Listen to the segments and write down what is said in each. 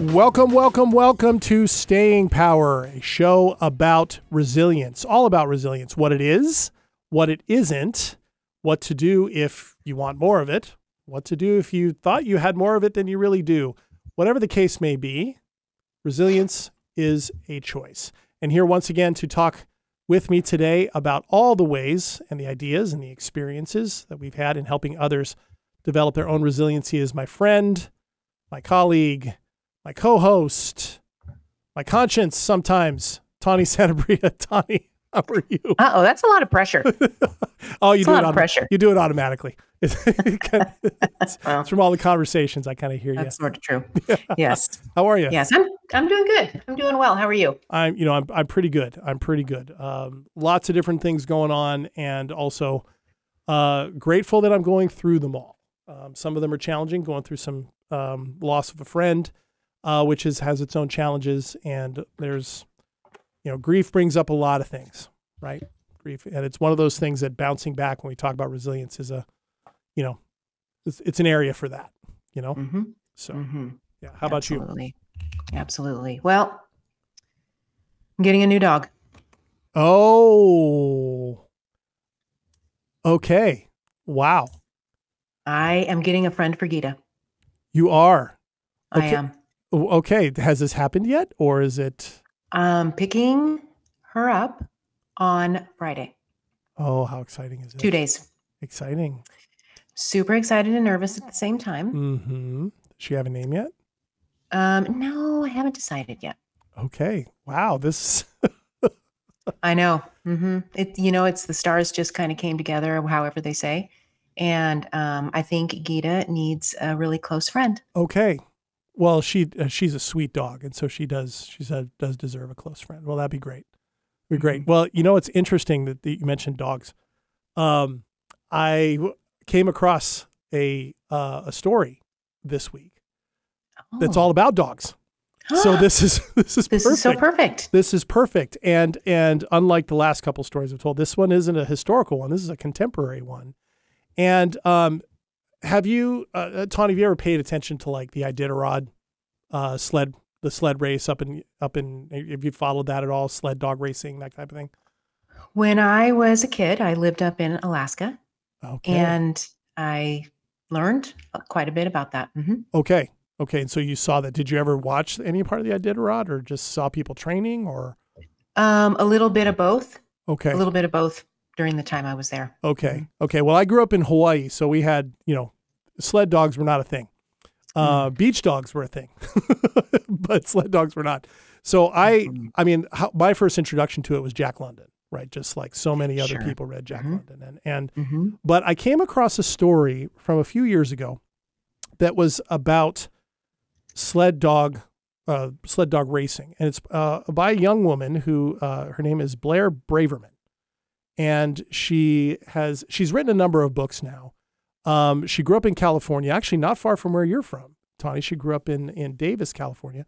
Welcome, welcome, welcome to Staying Power, a show about resilience, all about resilience, what it is, what it isn't, what to do if you want more of it, what to do if you thought you had more of it than you really do. Whatever the case may be, resilience is a choice. And here once again to talk with me today about all the ways and the ideas and the experiences that we've had in helping others develop their own resiliency is my friend, my colleague, my co-host, my conscience sometimes, Tawny Santabria. Tawny, how are you? Uh oh, that's a lot of pressure. oh, you That's do it lot of autom- pressure. You do it automatically. it's, it's from all the conversations I kind of hear you. that's sort of true. Yes. How are you? Yes. I'm I'm doing good. I'm doing well. How are you? I'm, you know, I'm, I'm pretty good. I'm pretty good. Um, lots of different things going on, and also uh, grateful that I'm going through them all. Um, some of them are challenging. Going through some um, loss of a friend, uh, which is has its own challenges, and there's, you know, grief brings up a lot of things, right? Grief, and it's one of those things that bouncing back when we talk about resilience is a, you know, it's, it's an area for that, you know. Mm-hmm. So mm-hmm. yeah, how about you? Absolutely. Well, I'm getting a new dog. Oh. Okay. Wow. I am getting a friend for Gita. You are. I Okay. am. Okay. Has this happened yet or is it Um, picking her up on Friday. Oh, how exciting is it? Two days. Exciting. Super excited and nervous at the same time. Mm-hmm. Does she have a name yet? Um, no, I haven't decided yet. Okay. Wow, this I know. Mm-hmm. It, you know, it's the stars just kind of came together, however they say. And um, I think Gita needs a really close friend. Okay. Well, she uh, she's a sweet dog and so she does she said does deserve a close friend. Well, that'd be great. Be great. Mhm. Well, you know it's interesting that, that you mentioned dogs. Um I w- came across a uh, a story this week that's all about dogs. So this is this is Oh. this perfect. is so perfect. This is perfect. And and unlike the last couple stories I've told, this one isn't a historical one. This is a contemporary one. And um, have you, uh, uh, Tawny, have you ever paid attention to like the Iditarod uh, sled, the sled race up in up in? Have you followed that at all? Sled dog racing, that type of thing. When I was a kid, I lived up in Alaska Okay. and I learned uh, quite a bit about that. hmm okay. Okay. And so you saw that. Did you ever watch any part of the Iditarod, or just saw people training, or Um, a little bit of both. okay? A little bit of both during the time I was there. Okay. Okay. Well, I grew up in Hawaii, so we had, you know, sled dogs were not a thing. Uh, Beach dogs were a thing, but sled dogs were not. So I, Mhm. I mean, how, my first introduction to it was Jack London, right? Just like so many other Sure. people read Jack Mhm. London, and and hmm but I came across a story from a few years ago that was about sled dog, uh, sled dog racing, and it's uh, by a young woman who uh, her name is Blair Braverman, and she has she's written a number of books now. Um, she grew up in California, actually not far from where you're from, Tawny. She grew up in in Davis, California.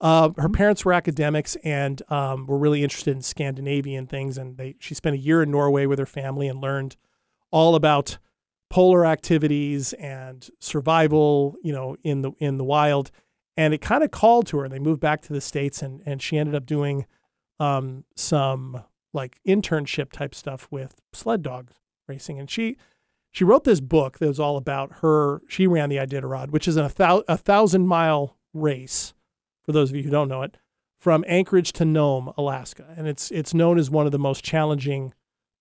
Uh, her parents were academics and um, were really interested in Scandinavian things, and they she spent a year in Norway with her family and learned all about polar activities and survival, you know, in the in the wild. And it kind of called to her. And they moved back to the states, and and she ended up doing um, some like internship type stuff with sled dog racing. And she she wrote this book that was all about her. She ran the Iditarod, which is a, thou, a thousand mile race. For those of you who don't know it, from Anchorage to Nome, Alaska, and it's it's known as one of the most challenging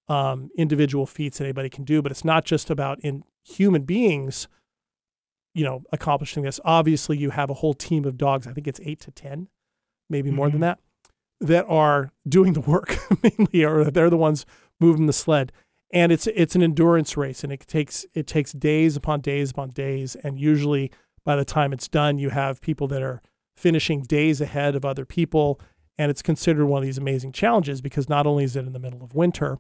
um, individual feats that anybody can do. But it's not just about in human beings, you know, accomplishing this. Obviously, you have a whole team of dogs. I think it's eight to ten, maybe more than Mhm. that, that are doing the work mainly, or they're the ones moving the sled. And it's it's an endurance race, and it takes it takes days upon days upon days, and usually by the time it's done, you have people that are finishing days ahead of other people, and it's considered one of these amazing challenges because not only is it in the middle of winter,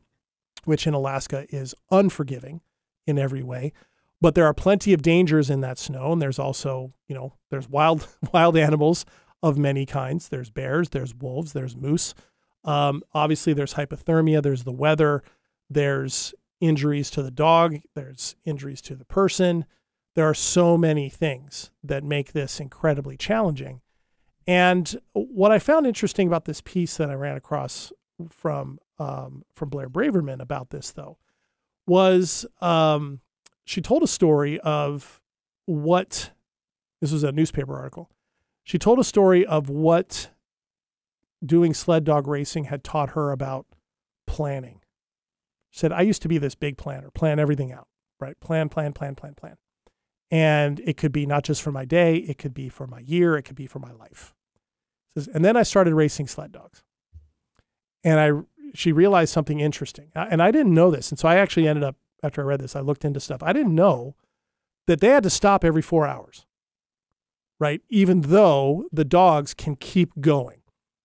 which in Alaska is unforgiving in every way, but there are plenty of dangers in that snow, and there's also you know there's wild wild animals of many kinds. There's bears, there's wolves, there's moose. Um, obviously, there's hypothermia. There's the weather. there's injuries to the dog, there's injuries to the person. There are so many things that make this incredibly challenging. And what I found interesting about this piece that I ran across from um, from Blair Braverman about this, though, was um, she told a story of what this was a newspaper article. She told a story of what doing sled dog racing had taught her about planning. She said, I used to be this big planner, plan everything out, right? Plan, plan, plan, plan, plan. And it could be not just for my day, it could be for my year, it could be for my life. Says, and then I started racing sled dogs. And I she realized something interesting. And I didn't know this. And so I actually ended up after I read this, I looked into stuff. I didn't know that they had to stop every 4 hours. Right? Even though the dogs can keep going,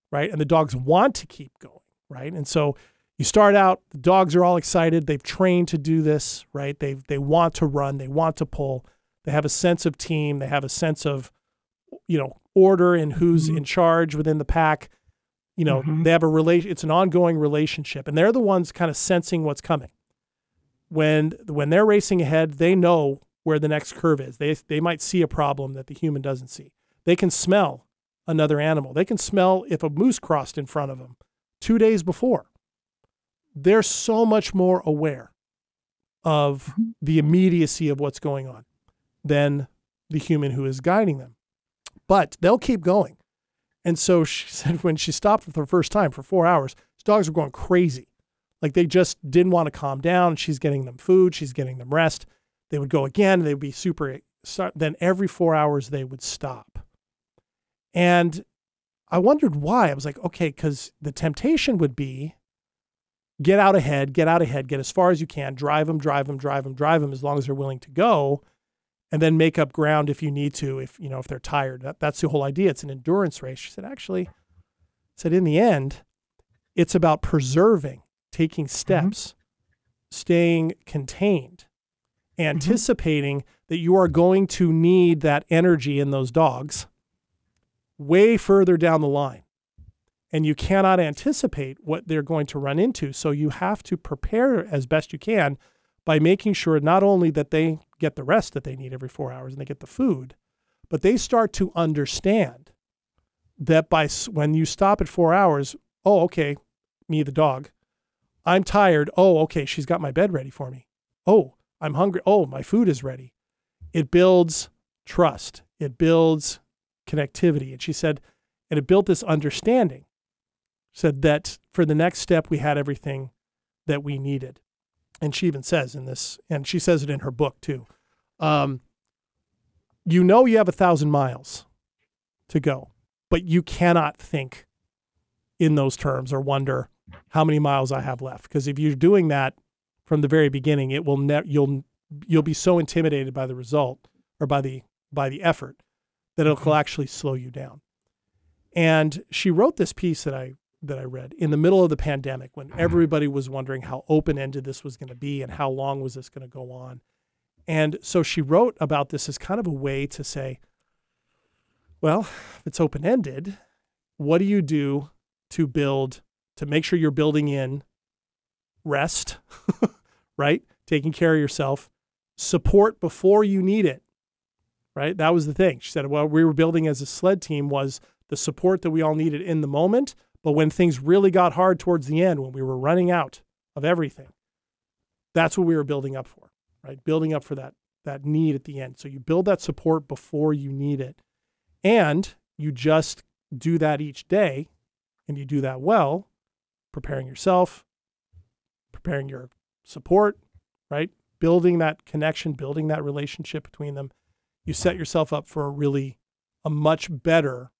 right? And the dogs want to keep going, right? And so you start out, the dogs are all excited. They've trained to do this, right? They they want to run, they want to pull. They have a sense of team. They have a sense of, you know, order and who's mm-hmm. in charge within the pack. You know, mm-hmm. they have a relation. It's an ongoing relationship, and they're the ones kind of sensing what's coming. When when they're racing ahead, they know where the next curve is. They they might see a problem that the human doesn't see. They can smell another animal. They can smell if a moose crossed in front of them two days before. They're so much more aware of mm-hmm. the immediacy of what's going on than the human who is guiding them. But they'll keep going. And so she said when she stopped for the first time for four hours, dogs were going crazy. Like they just didn't want to calm down. She's getting them food, she's getting them rest. They would go again, they would be super. Then every four hours, they would stop. And I wondered why. I was like, okay, because the temptation would be get out ahead, get out ahead, get as far as you can, drive them, drive them, drive them, drive them as long as they're willing to go and then make up ground if you need to, if you know if they're tired. That, that's the whole idea. It's an endurance race. She said, actually, said in the end, it's about preserving, taking mm-hmm. steps, mm-hmm. staying contained, mm-hmm. anticipating mm-hmm. that you are going to need that energy in those dogs way further down the line. And you cannot anticipate what they're going to run into. So you have to prepare as best you can by making sure not only that they get the rest that they need every four hours and they get the food, but they start to understand that by when you stop at four hours, oh, okay, me, the dog, I'm tired. Oh, okay, she's got my bed ready for me. Oh, I'm hungry. Oh, my food is ready. It builds trust, it builds connectivity. And she said, and it built this understanding. Said that for the next step, we had everything that we needed and she even says in this, and she says it in her book too. Um, you know you have a thousand miles to go, but you cannot think in those terms or wonder how many miles I have left. Because if you're doing that from the very beginning, it will ne- you'll you'll be so intimidated by the result or by the by the effort that it'll mm-hmm. actually slow you down. And she wrote this piece that I that I read in the middle of the pandemic when mm-hmm. everybody was wondering how open ended this was going to be and how long was this going to go on. And so she wrote about this as kind of a way to say, well, if it's open ended, what do you do to build, to make sure you're building in rest, right? Taking care of yourself, support before you need it, right? That was the thing. She said, well, we were building as a sled team was the support that we all needed in the moment, but when things really got hard towards the end, when we were running out of everything, that's what we were building up for, right? Building up for that that need at the end. So you build that support before you need it. And you just do that each day and you do that well, preparing yourself, preparing your support, right? Building that connection, building that relationship between them. You set yourself up for a really a much better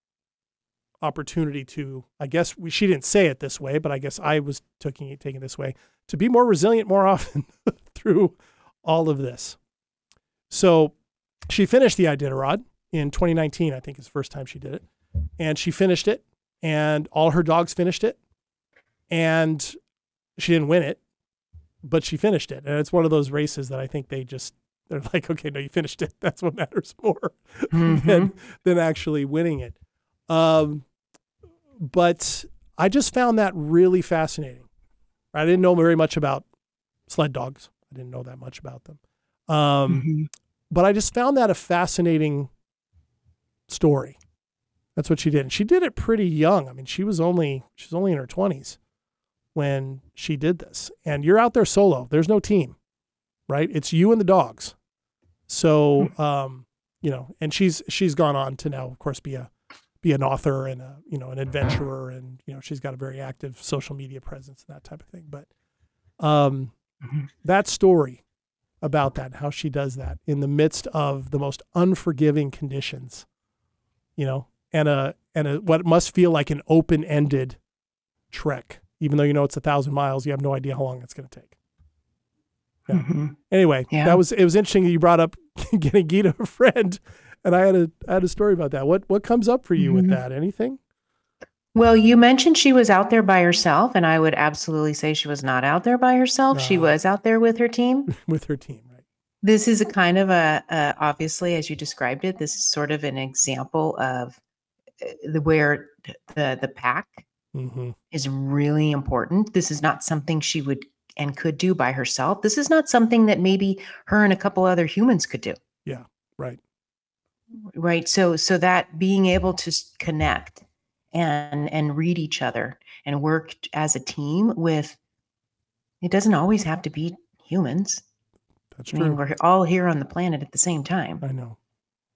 opportunity to, I guess we, she didn't say it this way, but I guess I was taking it, taking it this way, to be more resilient more often through all of this. So she finished the Iditarod in 2019, I think is the first time she did it. And she finished it, and all her dogs finished it. And she didn't win it, but she finished it. And it's one of those races that I think they just, they're like, okay, no, you finished it. That's what matters more mm-hmm. than, than actually winning it. Um, but I just found that really fascinating. I didn't know very much about sled dogs. I didn't know that much about them. Um, Mhm. but I just found that a fascinating story. That's what she did. And she did it pretty young. I mean, she was only she's only in her 20s when she did this. And you're out there solo. There's no team. Right? It's you and the dogs. So, um, you know, and she's she's gone on to now of course be a be an author and a, you know, an adventurer and, you know, she's got a very active social media presence and that type of thing. But um Mhm. that story about that, how she does that in the midst of the most unforgiving conditions, you know, and a and a what must feel like an open-ended trek, even though you know it's a thousand miles, you have no idea how long it's going to take. Yeah. Mhm. Anyway, Yeah. that was it was interesting that you brought up getting Gita a friend, and I had a I had a story about that. What what comes up for you with Mhm. that? Anything? Well, you mentioned she was out there by herself, and I would absolutely say she was not out there by herself. She was out there with her team. with her team, right? This is a kind of a, a obviously, as you described it, this is sort of an example of uh, the where the the pack Mm-hmm. is really important. This is not something she would and could do by herself. This is not something that maybe her and a couple other humans could do. Yeah, right. Right so so that being able to connect and and read each other and work as a team with it doesn't always have to be humans That's i mean we're all here on the planet at the same time I know.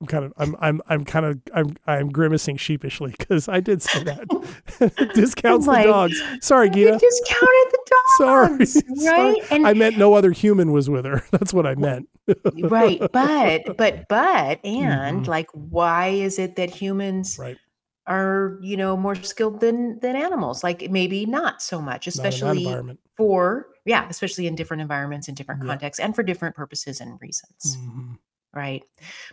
I'm kind of I'm I'm I'm kind of I'm I'm grimacing sheepishly because I did say that. Discounts Like, the dogs. Sorry, you Gita. just counted the dogs sorry. right and I meant no other human was with her. That's what I meant. Right but but but and Mhm. like why is it that humans Right. are you know more skilled than than animals like maybe not so much Not in that especially for yeah especially in different environments in different Yeah. contexts and for different purposes and reasons Mhm. right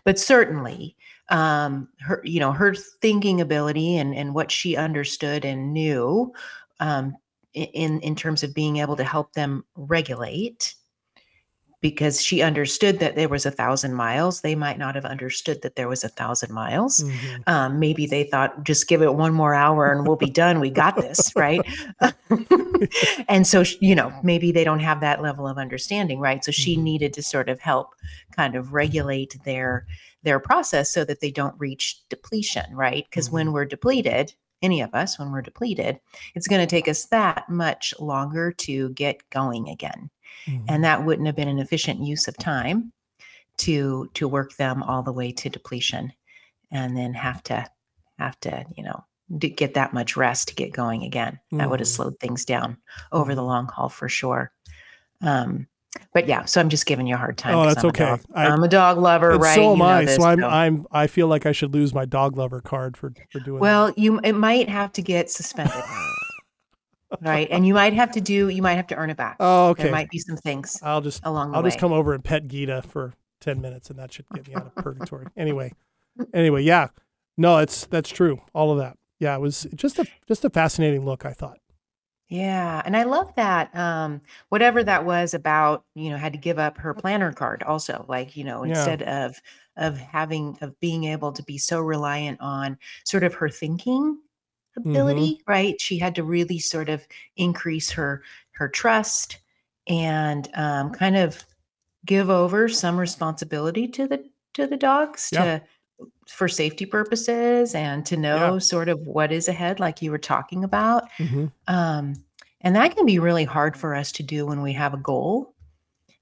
but certainly um her you know her thinking ability and and what she understood and knew um in in terms of being able to help them regulate because she understood that there was a thousand miles they might not have understood that there was a thousand miles. Mhm. um, maybe they thought just give it one more hour and we'll be done. We got this right? And so you know maybe they don't have that level of understanding right? So she Mhm. needed to sort of help kind of regulate their their process so that they don't reach depletion right? Because when we're depleted any of us when we're depleted it's going to take us that much longer to get going again Mhm. and that wouldn't have been an efficient use of time to to work them all the way to depletion and then have to have to you know get that much rest to get going again that would have Mhm. slowed things down over the long haul for sure um but yeah so i'm just giving you a hard time Oh, that's I'm okay. I- i'm a dog lover right so am You know I. this, so I'm so- I'm I feel like I should lose my dog lover card for for doing well you it might have to get suspended right and you might have to do you might have to earn it back. Oh, okay. there might be some things I'll just along the I'll way just come over and pet Gita for 10 minutes and that should get me out of purgatory. Anyway. Anyway, yeah. No, it's that's true. All of that. Yeah, it was just a just a fascinating look, I thought. Yeah, and I love that. Um, whatever that was about, you know, had to give up her planner card also. Like, you know, Yeah. instead of of having of being able to be so reliant on sort of her thinking Mm-hmm. ability, right? She had to really sort of increase her her trust and um, kind of give over some responsibility to the to the dogs Yeah. to for safety purposes and to know sort of what is ahead, like you were talking about. Mhm. Um, and that can be really hard for us to do when we have a goal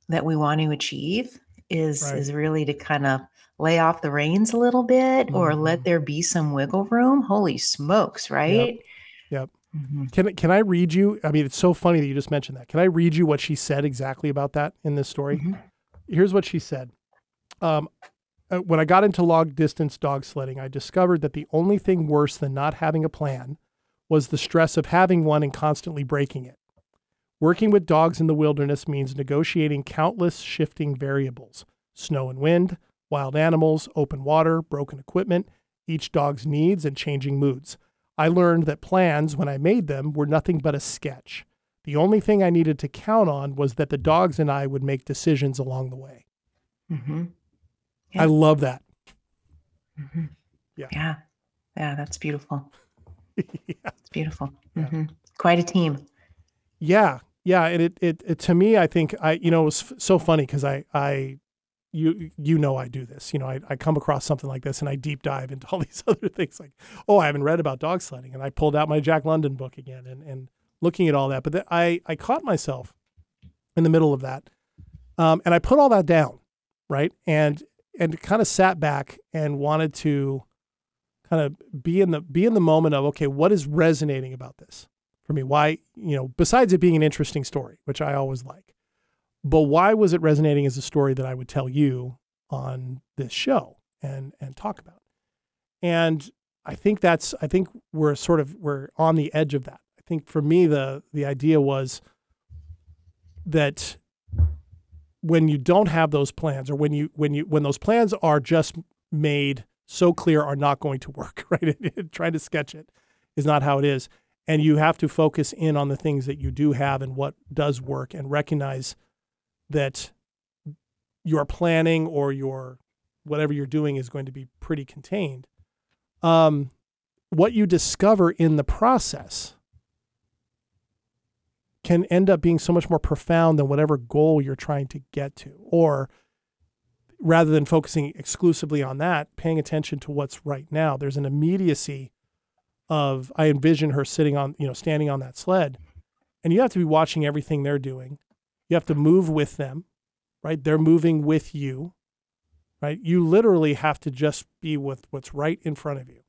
that we want to achieve is Right. is really to kind of lay off the reins a little bit or Mhm. let there be some wiggle room. Holy smokes, right? Yep. Mhm. Can can I read you? I mean, it's so funny that you just mentioned that. Can I read you what she said exactly about that in this story? Mhm. Here's what she said. Um, uh, when I got into long distance dog sledding, I discovered that the only thing worse than not having a plan was the stress of having one and constantly breaking it. Working with dogs in the wilderness means negotiating countless shifting variables snow and wind, wild animals, open water, broken equipment, each dog's needs, and changing moods. I learned that plans, when I made them, were nothing but a sketch. The only thing I needed to count on was that the dogs and I would make decisions along the way. Mm-hmm. I love that. Mhm. Yeah. Yeah. Yeah, that's beautiful. yeah. It's beautiful. Yeah. Mhm. Quite a team. Yeah. yeah, and it, it, it to me, I think I, you know, it was f- so funny because I, I, you, you know, I do this. You know, I, I come across something like this and I deep dive into all these other things. Like, oh, I haven't read about dog sledding, and I pulled out my Jack London book again and and looking at all that. But I, I caught myself in the middle of that, um, and I put all that down, right, and and kind of sat back and wanted to kind of be in the be in the moment of okay, what is resonating about this? for me. Why, you know, besides it being an interesting story, which I always like, but why was it resonating as a story that I would tell you on this show and and talk about? And I think that's I think we're sort of we're on the edge of that. I think for me the the idea was that when you don't have those plans or when you when you when those plans are just made so clear are not going to work, right? Trying to sketch it is not how it is and you have to focus in on the things that you do have and what does work and recognize that your planning or your whatever you're doing is going to be pretty contained um, what you discover in the process can end up being so much more profound than whatever goal you're trying to get to or rather than focusing exclusively on that paying attention to what's right now there's an immediacy of I envision her sitting on, you know, standing on that sled. And you have to be watching everything they're doing. You have to move with them, right? They're moving with you, right? You literally have to just be with what's right in front of you,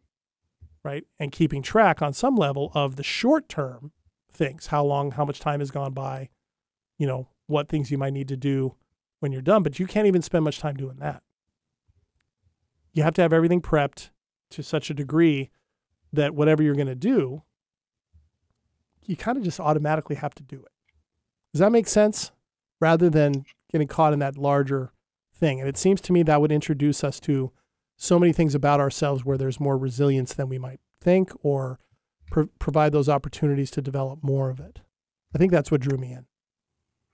right? And keeping track on some level of the short term things, how long, how much time has gone by, you know, what things you might need to do when you're done. But you can't even spend much time doing that. You have to have everything prepped to such a degree that whatever you're going to do, you kind of just automatically have to do it. Does that make sense? Rather than getting caught in that larger thing. And it seems to me that would introduce us to so many things about ourselves where there's more resilience than we might think or pro- provide those opportunities to develop more of it. I think that's what drew me in.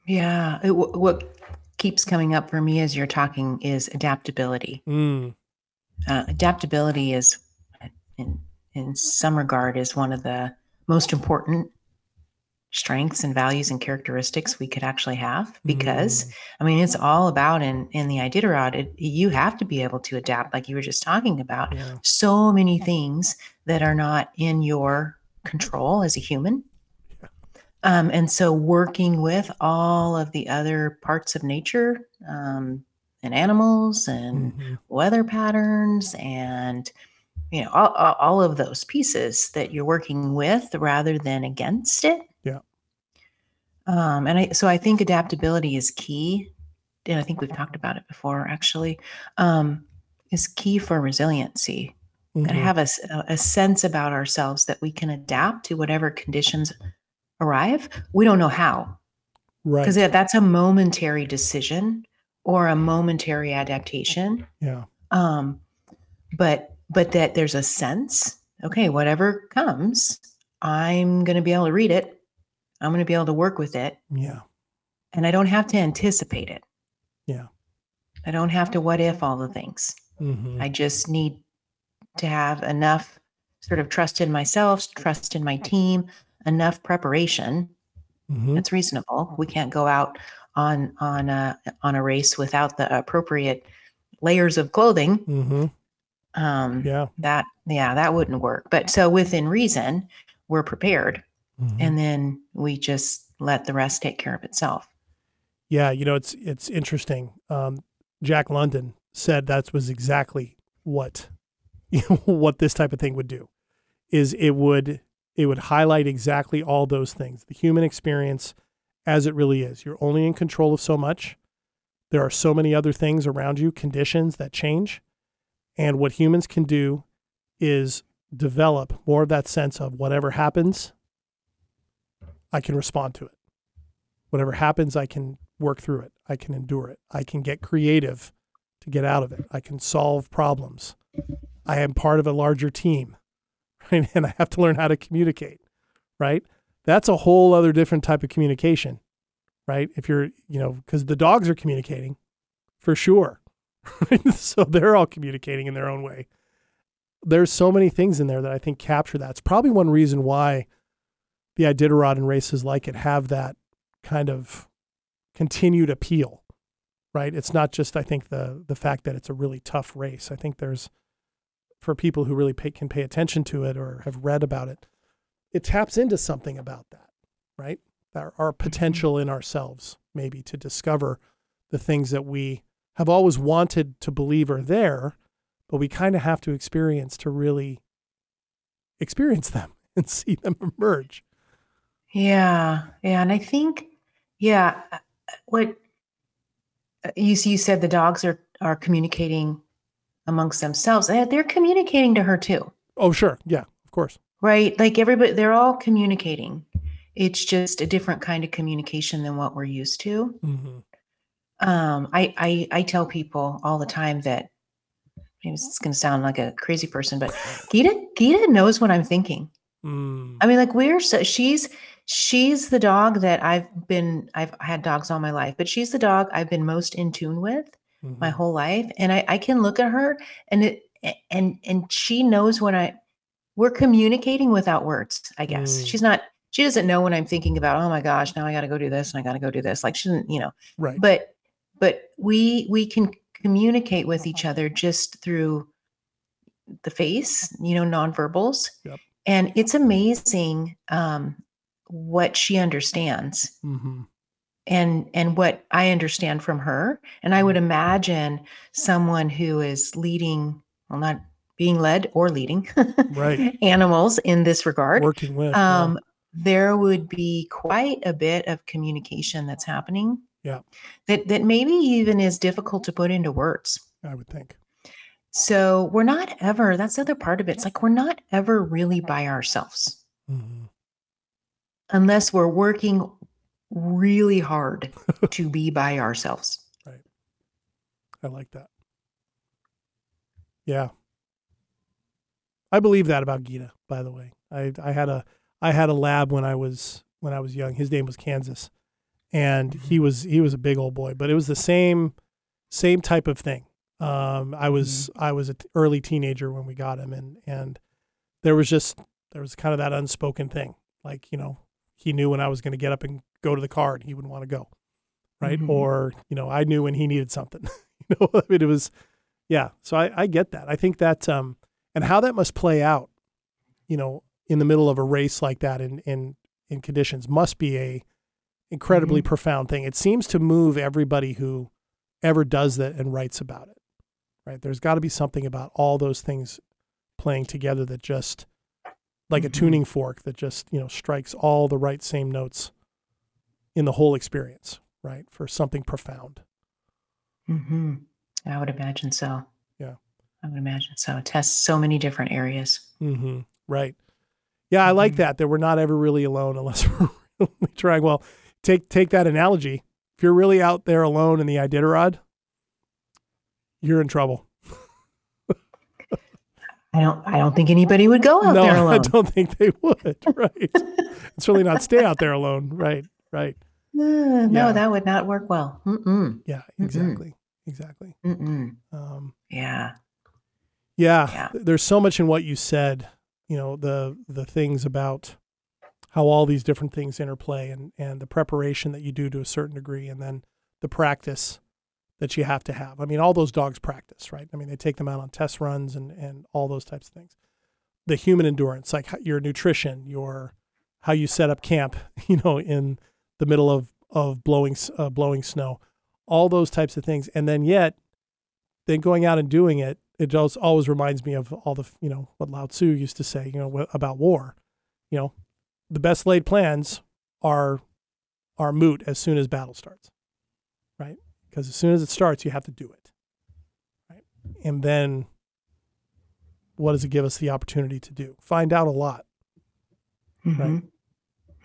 Yeah. It, what keeps coming up for me as you're talking is adaptability. Mm. Uh, adaptability is, in in some regard is one of the most important strengths and values and characteristics we could actually have because mm. i mean it's all about in in the iditarod it, you have to be able to adapt like you were just talking about yeah. so many things that are not in your control as a human um, and so working with all of the other parts of nature um, and animals and mm-hmm. weather patterns and you know all, all of those pieces that you're working with rather than against it. Yeah. Um, and I, so i think adaptability is key and i think we've talked about it before actually um, is key for resiliency mm-hmm. and have a, a sense about ourselves that we can adapt to whatever conditions arrive. We don't know how right. because that's a momentary decision or a momentary adaptation. Yeah. Um, but but that there's a sense okay whatever comes i'm going to be able to read it. I'm going to be able to work with it. Yeah. And i don't have to anticipate it. Yeah. I don't have to what if all the things. Mm-hmm. i just need to have enough sort of trust in myself trust in my team enough preparation. Mm-hmm. that's reasonable. We can't go out on on a on a race without the appropriate layers of clothing. Mm-hmm um yeah. that yeah that wouldn't work. But so within reason we're prepared mm-hmm. and then we just let the rest take care of itself. Yeah you know it's it's interesting. Um jack london said that was exactly what you know, what this type of thing would do is it would it would highlight exactly all those things the human experience as it really is. You're only in control of so much. There are so many other things around you conditions that change and what humans can do is develop more of that sense of whatever happens, I can respond to it. Whatever happens, I can work through it. I can endure it. I can get creative to get out of it. I can solve problems. I am part of a larger team, right? And I have to learn how to communicate, right? That's a whole other different type of communication, right? If you're, you know, because the dogs are communicating for sure. so they're all communicating in their own way. There's so many things in there that I think capture that. It's probably one reason why the Iditarod and races like it have that kind of continued appeal, right? It's not just I think the the fact that it's a really tough race. I think there's for people who really pay, can pay attention to it or have read about it, it taps into something about that, right? Our, our Mm-hmm. potential in ourselves, maybe to discover the things that we have always wanted to believe are there, but we kind of have to experience to really experience them and see them emerge. Yeah, yeah, and I think, yeah, what you you said the dogs are are communicating amongst themselves. They're, communicating to her too, Oh, sure. Yeah, of course. right? Like everybody, they're all communicating. It's just a different kind of communication than what we're used to. hmm Um, I I I tell people all the time that maybe it's going to sound like a crazy person, but Gita Gita knows what I'm thinking. Mm. I mean, like we're so she's she's the dog that I've been I've had dogs all my life, but she's the dog I've been most in tune with my Mhm. whole life. And I, I can look at her and it and and she knows when I we're communicating without words, I guess. Mm. She's not she doesn't know when I'm thinking about, oh my gosh, now I gotta go do this and I gotta go do this. Like she doesn't, you know, Right. but but we we can communicate with each other just through the face you know nonverbals Yep. and it's amazing um what she understands hmm and and what i understand from her and i would imagine someone who is leading well not being led or leading Right. animals in this regard Working with. yeah. um, there would be quite a bit of communication that's happening. Yeah. That that maybe even is difficult to put into words. I would think. So we're not ever. That's the other part of it. It's like we're not ever really by ourselves hmm unless we're working really hard to be by ourselves. Right. I like that. Yeah. I believe that about Gita, by the way. I, I had a I had a lab when I was when I was young. His name was Kansas. And he was he was a big old boy, but it was the same same type of thing. Um, I was I was an early teenager when we got him and and there was just there was kind of that unspoken thing. Like, you know, he knew when I was going to get up and go to the car and he would want to go. Right? Mhm. Or, you know, I knew when he needed something. you know, I mean, it was, yeah. So I, I get that. I think that, um, and how that must play out, you know, in the middle of a race like that in, in, in conditions must be a incredibly profound thing. It seems to move everybody who ever does that and writes about it, right? There's got to be something about all those things playing together that just, like a Mhm. tuning fork that just, you know, strikes all the right same notes in the whole experience, right? For something profound. hmm I would imagine so. Yeah. I would imagine so. It tests so many different areas. hmm Right. Yeah, I like Mhm. that. That we're not ever really alone unless we're really trying. Well, take take that analogy. If you're really out there alone in the Iditarod, you're in trouble. I don't. I don't think anybody would go out no, there alone. I don't think they would. Right. it's really not stay out there alone. Right. Right. Uh, no, Yeah. that would not work well. Mm-mm. Yeah. Mm-mm. Exactly. Exactly. Mm-mm. Um, Yeah. Yeah, Yeah. there's so much in what you said. You know the the things about how all these different things interplay and and the preparation that you do to a certain degree, and then the practice that you have to have. I mean, all those dogs practice, right? I mean, they take them out on test runs and and all those types of things. The human endurance, like your nutrition, your how you set up camp, you know, in the middle of of blowing uh, blowing snow, all those types of things, and then yet, then going out and doing it it just always reminds me of all the you know what Lao Tzu used to say you know about war. You know, the best laid plans are are moot as soon as battle starts, right? Because as soon as it starts, you have to do it, right? And then, what does it give us the opportunity to do? Find out a lot Mhm.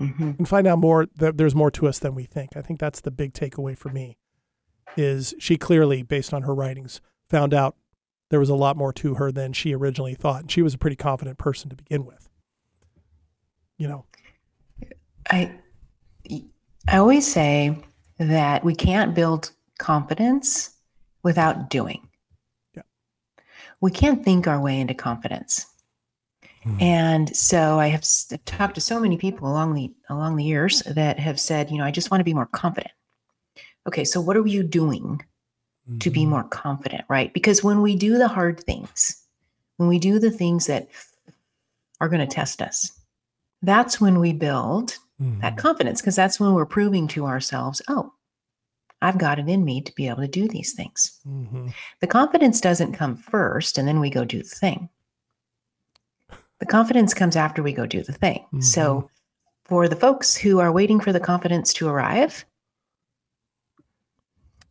Mhm. and find out more that there's more to us than we think. I think that's the big takeaway for me. Is she clearly, based on her writings, found out there was a lot more to her than she originally thought, and she was a pretty confident person to begin with. You know, I I always say that we can't build confidence without doing. Yeah. We can't think our way into confidence. Mm. And so I have talked to so many people along the along the years that have said, you know, I just want to be more confident. Okay, so what are you doing mm-hmm. to be mm-hmm. more confident, right? Because when we do the hard things, when we do the things that are going to test us, that's when we build mm-hmm. that confidence because that's when we're proving to ourselves, oh, I've got it in me to be able to do these things. Mm-hmm. The confidence doesn't come first and then we go do the thing. The confidence comes after we go do the thing. Mm-hmm. So, for the folks who are waiting for the confidence to arrive,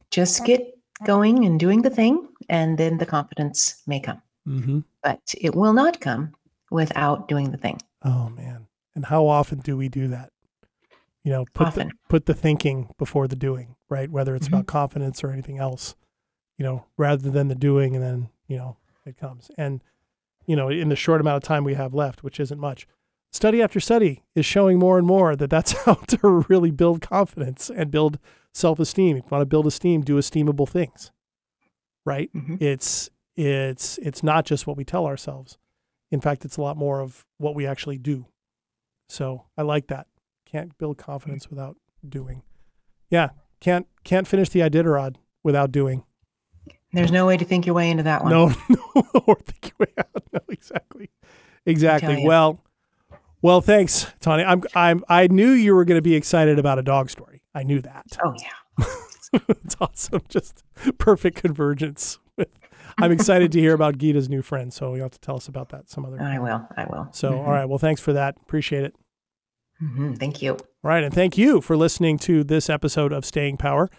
just get going and doing the thing, and then the confidence may come. Mm-hmm. But it will not come without doing the thing. Oh, man. And how often do we do that? You know, put often. the, put the thinking before the doing, right? Whether it's mm-hmm. about confidence or anything else, you know, rather than the doing and then, you know, it comes. And you know, in the short amount of time we have left, which isn't much. Study after study is showing more and more that that's how to really build confidence and build self-esteem. If you want to build esteem, do esteemable things. Right? Mm-hmm. It's it's it's not just what we tell ourselves. In fact, it's a lot more of what we actually do. So I like that. Can't build confidence without doing. Yeah, can't can't finish the Iditarod without doing. There's no way to think your way into that one. No, no, or think your way out. No, exactly, exactly. Well, well, thanks, Tawny. I'm, I'm, I knew you were going to be excited about a dog story. I knew that. Oh yeah, it's awesome. Just perfect convergence. I'm excited to hear about Gita's new friend. So you'll have to tell us about that some other. Time. I will. I will. So mm-hmm. all right. Well, thanks for that. Appreciate it. Mm-hmm. Thank you. Right, and thank you for listening to this episode of Staying Power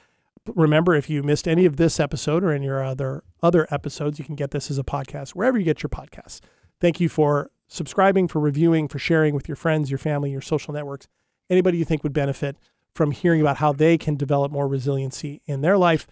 remember, if you missed any of this episode or any of other other episodes, you can get this as a podcast wherever you get your podcasts. Thank you for subscribing, for reviewing, for sharing with your friends, your family, your social networks, anybody you think would benefit from hearing about how they can develop more resiliency in their life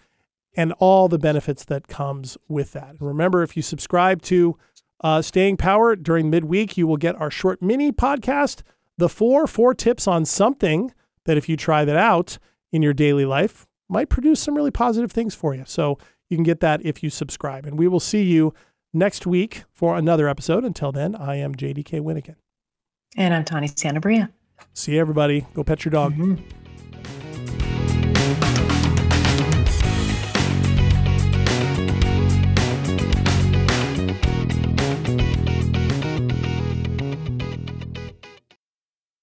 and all the benefits that comes with that. Remember, if you subscribe to uh, Staying Power during midweek, you will get our short mini podcast, the four four tips on something that if you try that out in your daily life might produce some really positive things for you. So you can get that if you subscribe. And we will see you next week for another episode. Until then, I am JDK Winnigan. And I'm Tawny Santabria. See you, everybody. Go pet your dog. Mm-hmm.